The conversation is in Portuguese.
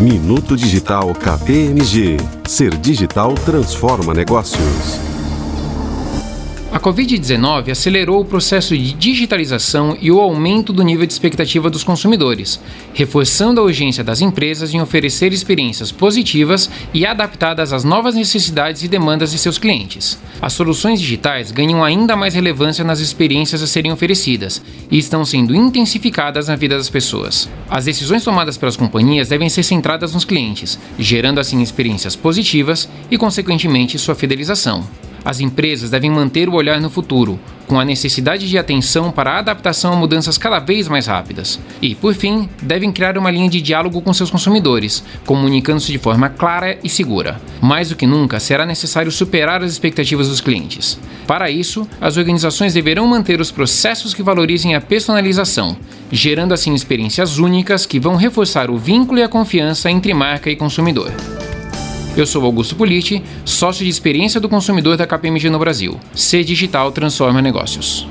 Minuto Digital KPMG. Ser digital transforma negócios. A Covid-19 acelerou o processo de digitalização e o aumento do nível de expectativa dos consumidores, reforçando a urgência das empresas em oferecer experiências positivas e adaptadas às novas necessidades e demandas de seus clientes. As soluções digitais ganham ainda mais relevância nas experiências a serem oferecidas e estão sendo intensificadas na vida das pessoas. As decisões tomadas pelas companhias devem ser centradas nos clientes, gerando assim experiências positivas e, consequentemente, sua fidelização. As empresas devem manter o olhar no futuro, com a necessidade de atenção para a adaptação a mudanças cada vez mais rápidas. E, por fim, devem criar uma linha de diálogo com seus consumidores, comunicando-se de forma clara e segura. Mais do que nunca, será necessário superar as expectativas dos clientes. Para isso, as organizações deverão manter os processos que valorizem a personalização, gerando assim experiências únicas que vão reforçar o vínculo e a confiança entre marca e consumidor. Eu sou Augusto Politi, sócio de experiência do consumidor da KPMG no Brasil. Ser digital transforma negócios.